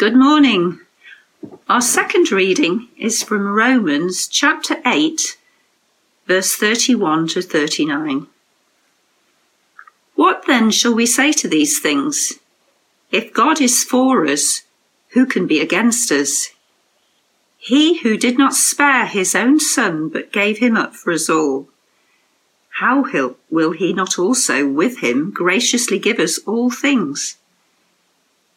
Good morning. Our second reading is from Romans chapter 8, verse 31 to 39. What then shall we say to these things? If God is for us, who can be against us? He who did not spare his own son, but gave him up for us all, how will he not also with him graciously give us all things?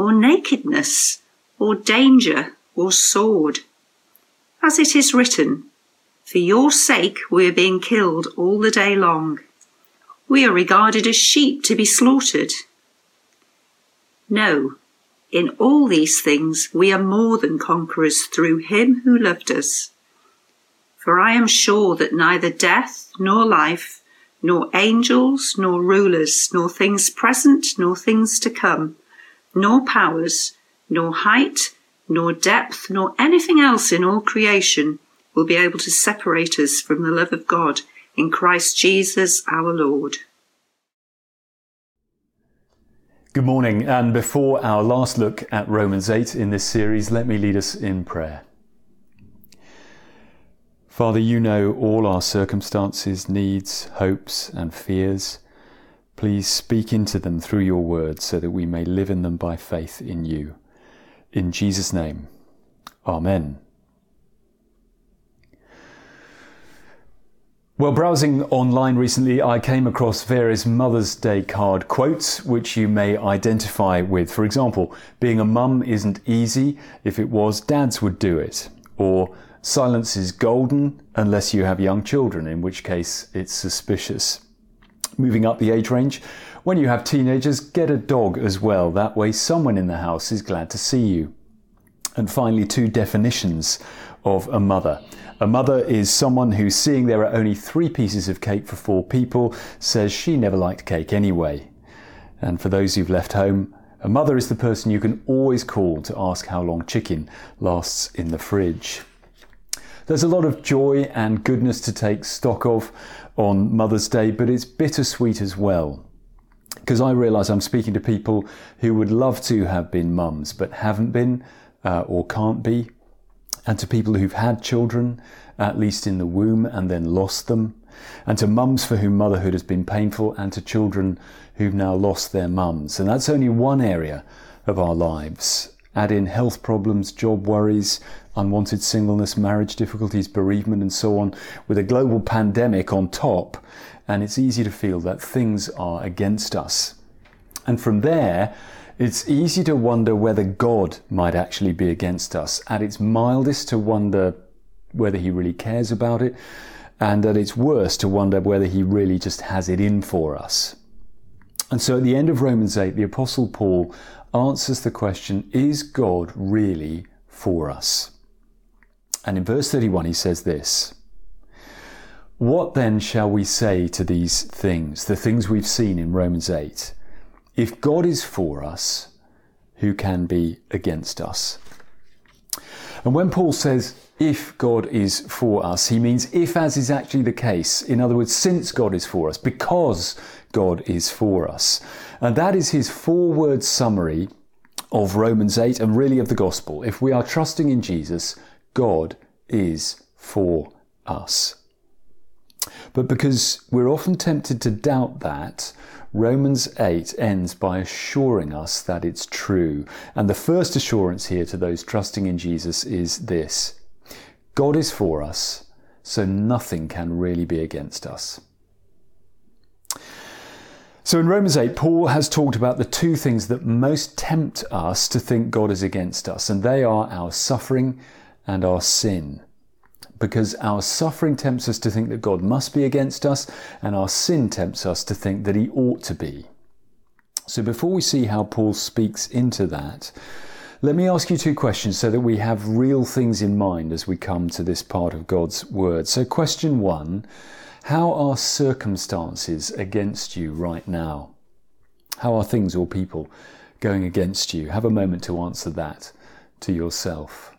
or nakedness, or danger, or sword. As it is written, For your sake we are being killed all the day long. We are regarded as sheep to be slaughtered. No, in all these things we are more than conquerors through him who loved us. For I am sure that neither death, nor life, nor angels, nor rulers, nor things present, nor things to come, nor powers, nor height, nor depth, nor anything else in all creation will be able to separate us from the love of God in Christ Jesus our Lord. Good morning, and before our last look at Romans 8 in this series, let me lead us in prayer. Father, you know all our circumstances, needs, hopes, and fears. Please speak into them through your word so that we may live in them by faith in you. In Jesus' name, Amen. Well, browsing online recently, I came across various Mother's Day card quotes which you may identify with. For example, being a mum isn't easy. If it was, dads would do it. Or, silence is golden unless you have young children, in which case it's suspicious moving up the age range. When you have teenagers, get a dog as well. That way, someone in the house is glad to see you. And finally, two definitions of a mother. A mother is someone who, seeing there are only three pieces of cake for four people, says she never liked cake anyway. And for those who've left home, a mother is the person you can always call to ask how long chicken lasts in the fridge. There's a lot of joy and goodness to take stock of on Mother's Day, but it's bittersweet as well. Because I realise I'm speaking to people who would love to have been mums, but haven't been uh, or can't be, and to people who've had children, at least in the womb, and then lost them, and to mums for whom motherhood has been painful, and to children who've now lost their mums. And that's only one area of our lives. Add in health problems, job worries, unwanted singleness, marriage difficulties, bereavement, and so on, with a global pandemic on top, and it's easy to feel that things are against us. And from there, it's easy to wonder whether God might actually be against us. At its mildest, to wonder whether He really cares about it, and at its worst, to wonder whether He really just has it in for us. And so at the end of Romans 8, the Apostle Paul answers the question Is God really for us? And in verse 31, he says this What then shall we say to these things, the things we've seen in Romans 8? If God is for us, who can be against us? And when Paul says, if God is for us, he means if as is actually the case. In other words, since God is for us, because God is for us. And that is his four word summary of Romans 8 and really of the gospel. If we are trusting in Jesus, God is for us. But because we're often tempted to doubt that, Romans 8 ends by assuring us that it's true. And the first assurance here to those trusting in Jesus is this God is for us, so nothing can really be against us. So in Romans 8, Paul has talked about the two things that most tempt us to think God is against us, and they are our suffering and our sin. Because our suffering tempts us to think that God must be against us, and our sin tempts us to think that He ought to be. So before we see how Paul speaks into that, Let me ask you two questions so that we have real things in mind as we come to this part of God's Word. So, question one How are circumstances against you right now? How are things or people going against you? Have a moment to answer that to yourself.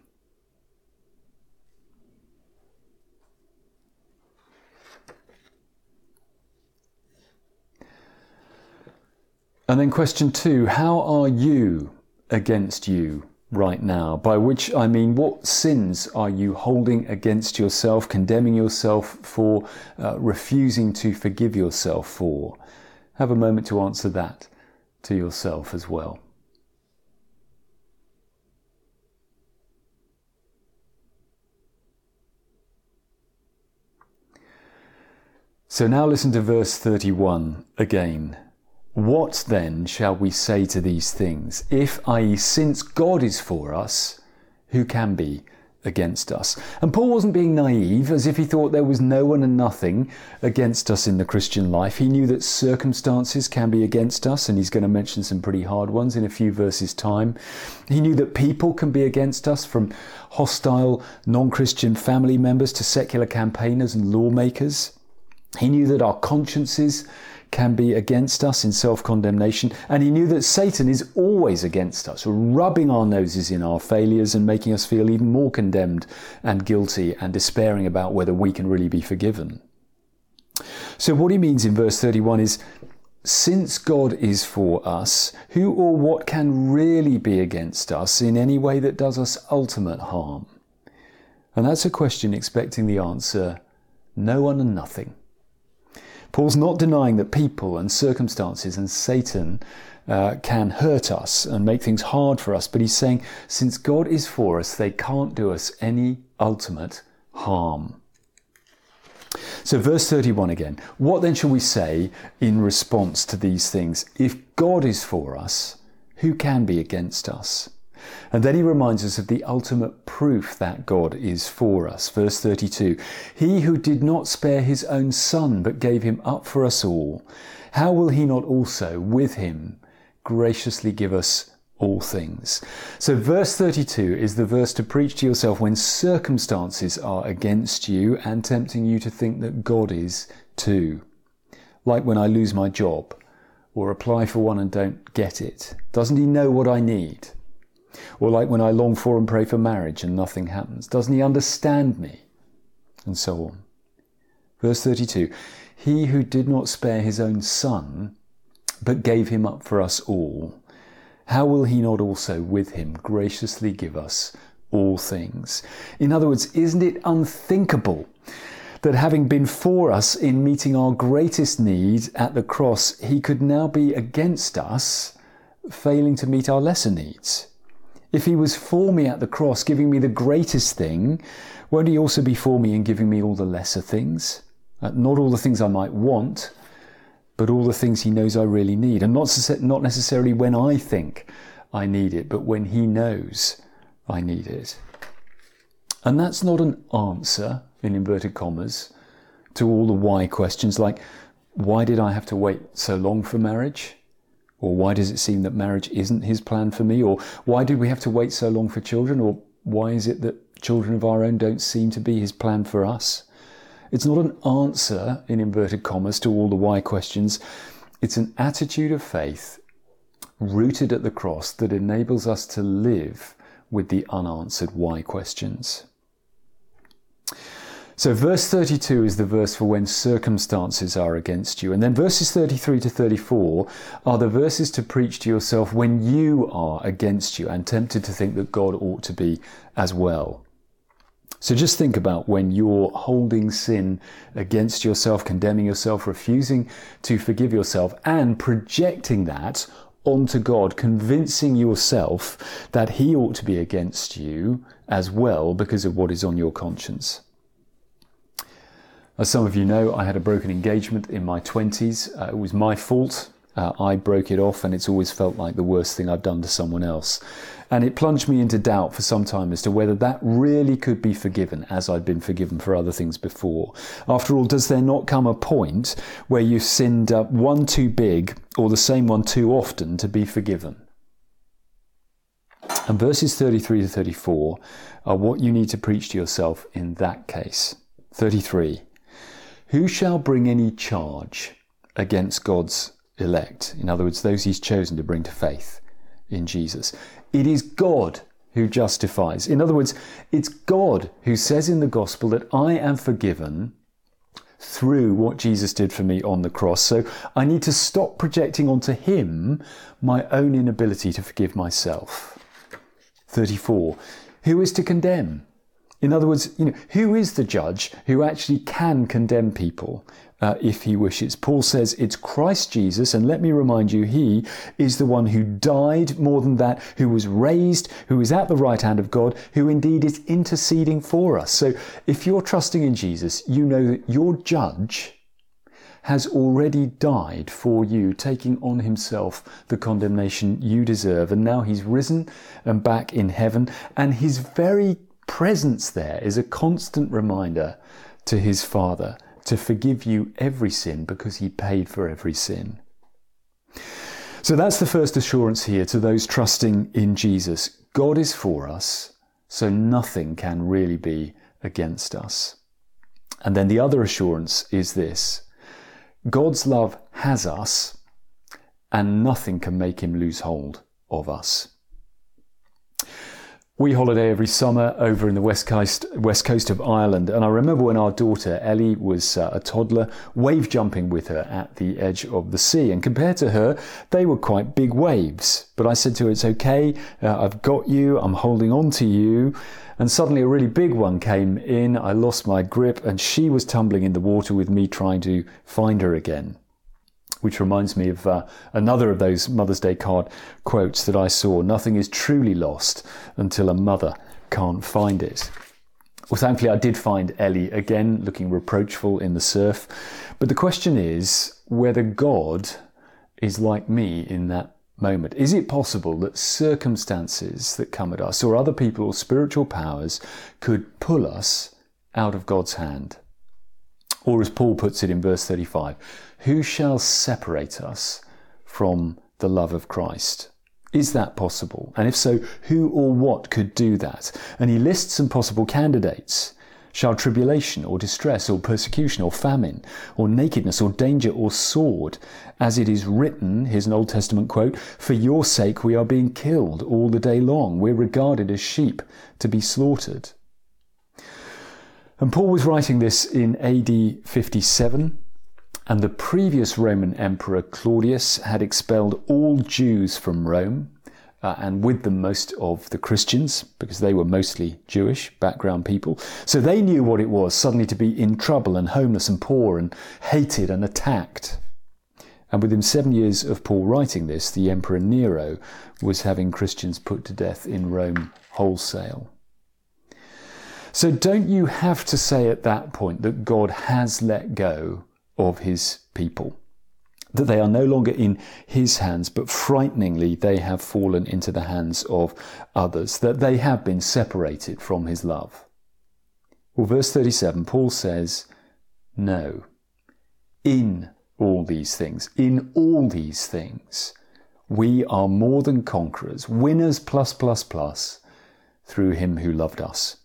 And then question two How are you against you right now? By which I mean, what sins are you holding against yourself, condemning yourself for, uh, refusing to forgive yourself for? Have a moment to answer that to yourself as well. So now listen to verse 31 again. What then shall we say to these things? If, i.e., since God is for us, who can be against us? And Paul wasn't being naive, as if he thought there was no one and nothing against us in the Christian life. He knew that circumstances can be against us, and he's going to mention some pretty hard ones in a few verses' time. He knew that people can be against us, from hostile non Christian family members to secular campaigners and lawmakers. He knew that our consciences can be against us in self condemnation, and he knew that Satan is always against us, rubbing our noses in our failures and making us feel even more condemned and guilty and despairing about whether we can really be forgiven. So, what he means in verse 31 is since God is for us, who or what can really be against us in any way that does us ultimate harm? And that's a question expecting the answer no one and nothing. Paul's not denying that people and circumstances and Satan uh, can hurt us and make things hard for us, but he's saying since God is for us, they can't do us any ultimate harm. So, verse 31 again. What then shall we say in response to these things? If God is for us, who can be against us? And then he reminds us of the ultimate proof that God is for us. Verse 32 He who did not spare his own son, but gave him up for us all, how will he not also, with him, graciously give us all things? So, verse 32 is the verse to preach to yourself when circumstances are against you and tempting you to think that God is too. Like when I lose my job or apply for one and don't get it. Doesn't he know what I need? Or like when I long for and pray for marriage and nothing happens. Doesn't he understand me? And so on. Verse 32 He who did not spare his own son, but gave him up for us all, how will he not also with him graciously give us all things? In other words, isn't it unthinkable that having been for us in meeting our greatest need at the cross, he could now be against us, failing to meet our lesser needs? If he was for me at the cross, giving me the greatest thing, won't he also be for me in giving me all the lesser things? Uh, not all the things I might want, but all the things he knows I really need. And not, not necessarily when I think I need it, but when he knows I need it. And that's not an answer, in inverted commas, to all the why questions like, why did I have to wait so long for marriage? Or why does it seem that marriage isn't his plan for me? Or why do we have to wait so long for children? Or why is it that children of our own don't seem to be his plan for us? It's not an answer, in inverted commas, to all the why questions. It's an attitude of faith rooted at the cross that enables us to live with the unanswered why questions. So, verse 32 is the verse for when circumstances are against you. And then verses 33 to 34 are the verses to preach to yourself when you are against you and tempted to think that God ought to be as well. So, just think about when you're holding sin against yourself, condemning yourself, refusing to forgive yourself, and projecting that onto God, convincing yourself that He ought to be against you as well because of what is on your conscience. As some of you know, I had a broken engagement in my 20s. Uh, it was my fault. Uh, I broke it off, and it's always felt like the worst thing I've done to someone else. And it plunged me into doubt for some time as to whether that really could be forgiven as I'd been forgiven for other things before. After all, does there not come a point where you've sinned uh, one too big or the same one too often to be forgiven? And verses 33 to 34 are what you need to preach to yourself in that case. 33. Who shall bring any charge against God's elect? In other words, those he's chosen to bring to faith in Jesus. It is God who justifies. In other words, it's God who says in the gospel that I am forgiven through what Jesus did for me on the cross. So I need to stop projecting onto Him my own inability to forgive myself. 34. Who is to condemn? In other words, you know, who is the judge who actually can condemn people uh, if he wishes? Paul says it's Christ Jesus, and let me remind you, he is the one who died more than that, who was raised, who is at the right hand of God, who indeed is interceding for us. So if you're trusting in Jesus, you know that your judge has already died for you, taking on himself the condemnation you deserve. And now he's risen and back in heaven, and his very presence there is a constant reminder to his Father to forgive you every sin because he paid for every sin. So that's the first assurance here to those trusting in Jesus. God is for us, so nothing can really be against us. And then the other assurance is this God's love has us, and nothing can make him lose hold of us. We holiday every summer over in the west coast, west coast of Ireland, and I remember when our daughter Ellie was uh, a toddler, wave jumping with her at the edge of the sea. And compared to her, they were quite big waves. But I said to her, "It's okay. Uh, I've got you. I'm holding on to you." And suddenly, a really big one came in. I lost my grip, and she was tumbling in the water with me, trying to find her again which reminds me of uh, another of those Mother's Day card quotes that I saw. Nothing is truly lost until a mother can't find it. Well, thankfully, I did find Ellie again looking reproachful in the surf. But the question is whether God is like me in that moment. Is it possible that circumstances that come at us, or other people or spiritual powers, could pull us out of God's hand? Or as Paul puts it in verse 35, who shall separate us from the love of Christ? Is that possible? And if so, who or what could do that? And he lists some possible candidates. Shall tribulation or distress or persecution or famine or nakedness or danger or sword, as it is written, here's an Old Testament quote, for your sake we are being killed all the day long. We're regarded as sheep to be slaughtered. And Paul was writing this in AD 57, and the previous Roman Emperor Claudius had expelled all Jews from Rome, uh, and with them most of the Christians, because they were mostly Jewish background people. So they knew what it was suddenly to be in trouble and homeless and poor and hated and attacked. And within seven years of Paul writing this, the Emperor Nero was having Christians put to death in Rome wholesale. So, don't you have to say at that point that God has let go of his people? That they are no longer in his hands, but frighteningly they have fallen into the hands of others, that they have been separated from his love? Well, verse 37, Paul says, No. In all these things, in all these things, we are more than conquerors, winners plus plus plus, through him who loved us.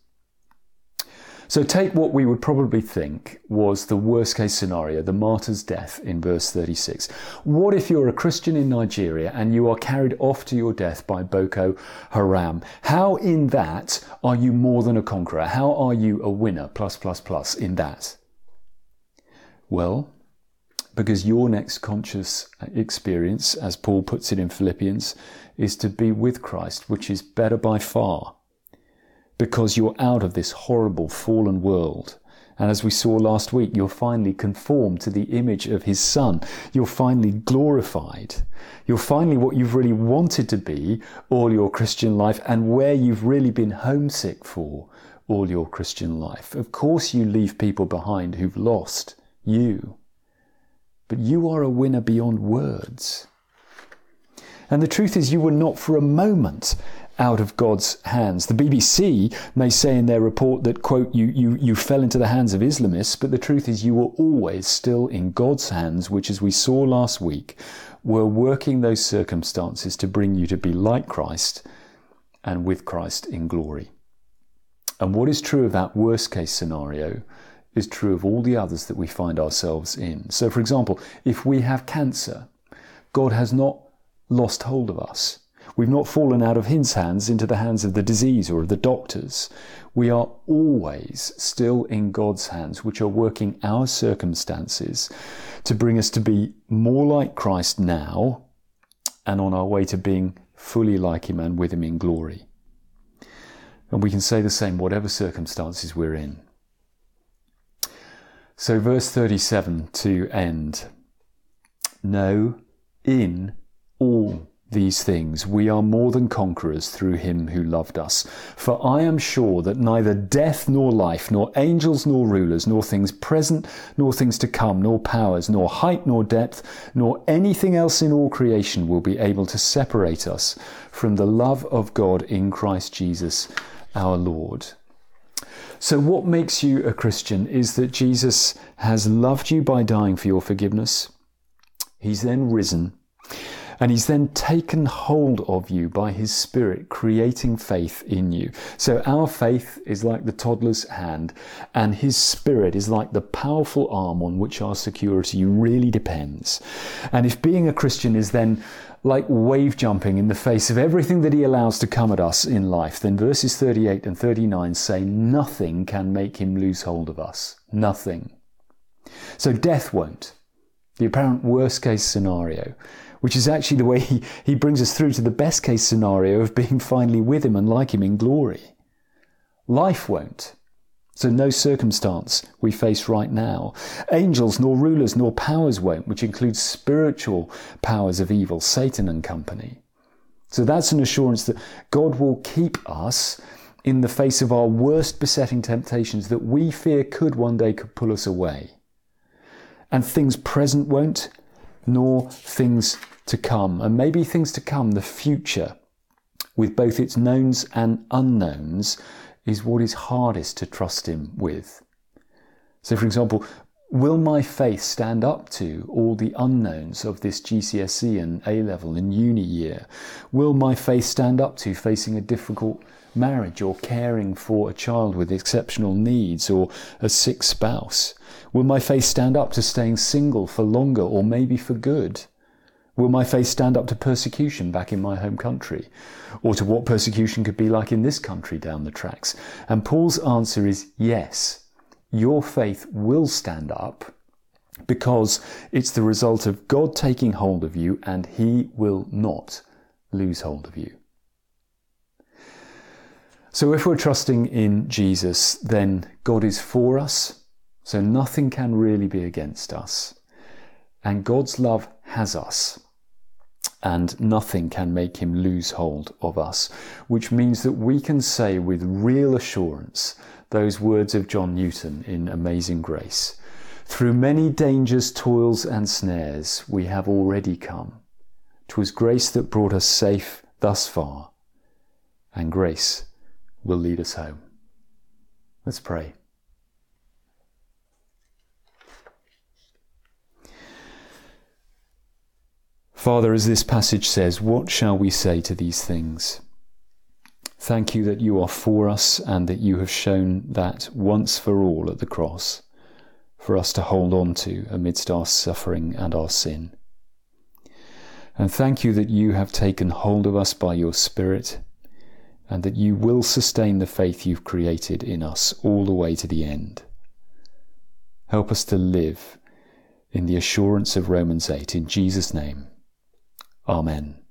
So take what we would probably think was the worst case scenario, the martyr's death in verse 36. What if you're a Christian in Nigeria and you are carried off to your death by Boko Haram? How in that are you more than a conqueror? How are you a winner plus plus plus in that? Well, because your next conscious experience, as Paul puts it in Philippians, is to be with Christ, which is better by far because you're out of this horrible fallen world. And as we saw last week, you're finally conformed to the image of his son. You're finally glorified. You're finally what you've really wanted to be all your Christian life and where you've really been homesick for all your Christian life. Of course, you leave people behind who've lost you. But you are a winner beyond words. And the truth is, you were not for a moment out of God's hands. The BBC may say in their report that, quote, you, you, you fell into the hands of Islamists, but the truth is you were always still in God's hands, which, as we saw last week, were working those circumstances to bring you to be like Christ and with Christ in glory. And what is true of that worst case scenario is true of all the others that we find ourselves in. So, for example, if we have cancer, God has not lost hold of us. We've not fallen out of His hands into the hands of the disease or of the doctors. We are always still in God's hands, which are working our circumstances to bring us to be more like Christ now and on our way to being fully like Him and with Him in glory. And we can say the same whatever circumstances we're in. So, verse 37 to end. No, in all these things we are more than conquerors through him who loved us. For I am sure that neither death nor life, nor angels nor rulers, nor things present nor things to come, nor powers, nor height nor depth, nor anything else in all creation will be able to separate us from the love of God in Christ Jesus our Lord. So, what makes you a Christian is that Jesus has loved you by dying for your forgiveness. He's then risen and he's then taken hold of you by his spirit, creating faith in you. So our faith is like the toddler's hand, and his spirit is like the powerful arm on which our security really depends. And if being a Christian is then like wave jumping in the face of everything that he allows to come at us in life, then verses 38 and 39 say nothing can make him lose hold of us. Nothing. So death won't. The apparent worst case scenario which is actually the way he, he brings us through to the best case scenario of being finally with him and like him in glory. Life won't. So, no circumstance we face right now. Angels, nor rulers, nor powers won't, which includes spiritual powers of evil, Satan and company. So, that's an assurance that God will keep us in the face of our worst besetting temptations that we fear could one day could pull us away. And things present won't, nor things to come. And maybe things to come, the future, with both its knowns and unknowns, is what is hardest to trust Him with. So, for example, will my faith stand up to all the unknowns of this GCSE and A level and uni year? Will my faith stand up to facing a difficult marriage or caring for a child with exceptional needs or a sick spouse? Will my faith stand up to staying single for longer or maybe for good? Will my faith stand up to persecution back in my home country? Or to what persecution could be like in this country down the tracks? And Paul's answer is yes, your faith will stand up because it's the result of God taking hold of you and he will not lose hold of you. So if we're trusting in Jesus, then God is for us so nothing can really be against us. And God's love has us. And nothing can make him lose hold of us, which means that we can say with real assurance those words of John Newton in Amazing Grace Through many dangers, toils, and snares we have already come. 'Twas grace that brought us safe thus far, and grace will lead us home. Let's pray. Father, as this passage says, what shall we say to these things? Thank you that you are for us and that you have shown that once for all at the cross for us to hold on to amidst our suffering and our sin. And thank you that you have taken hold of us by your Spirit and that you will sustain the faith you've created in us all the way to the end. Help us to live in the assurance of Romans 8 in Jesus' name. Amen.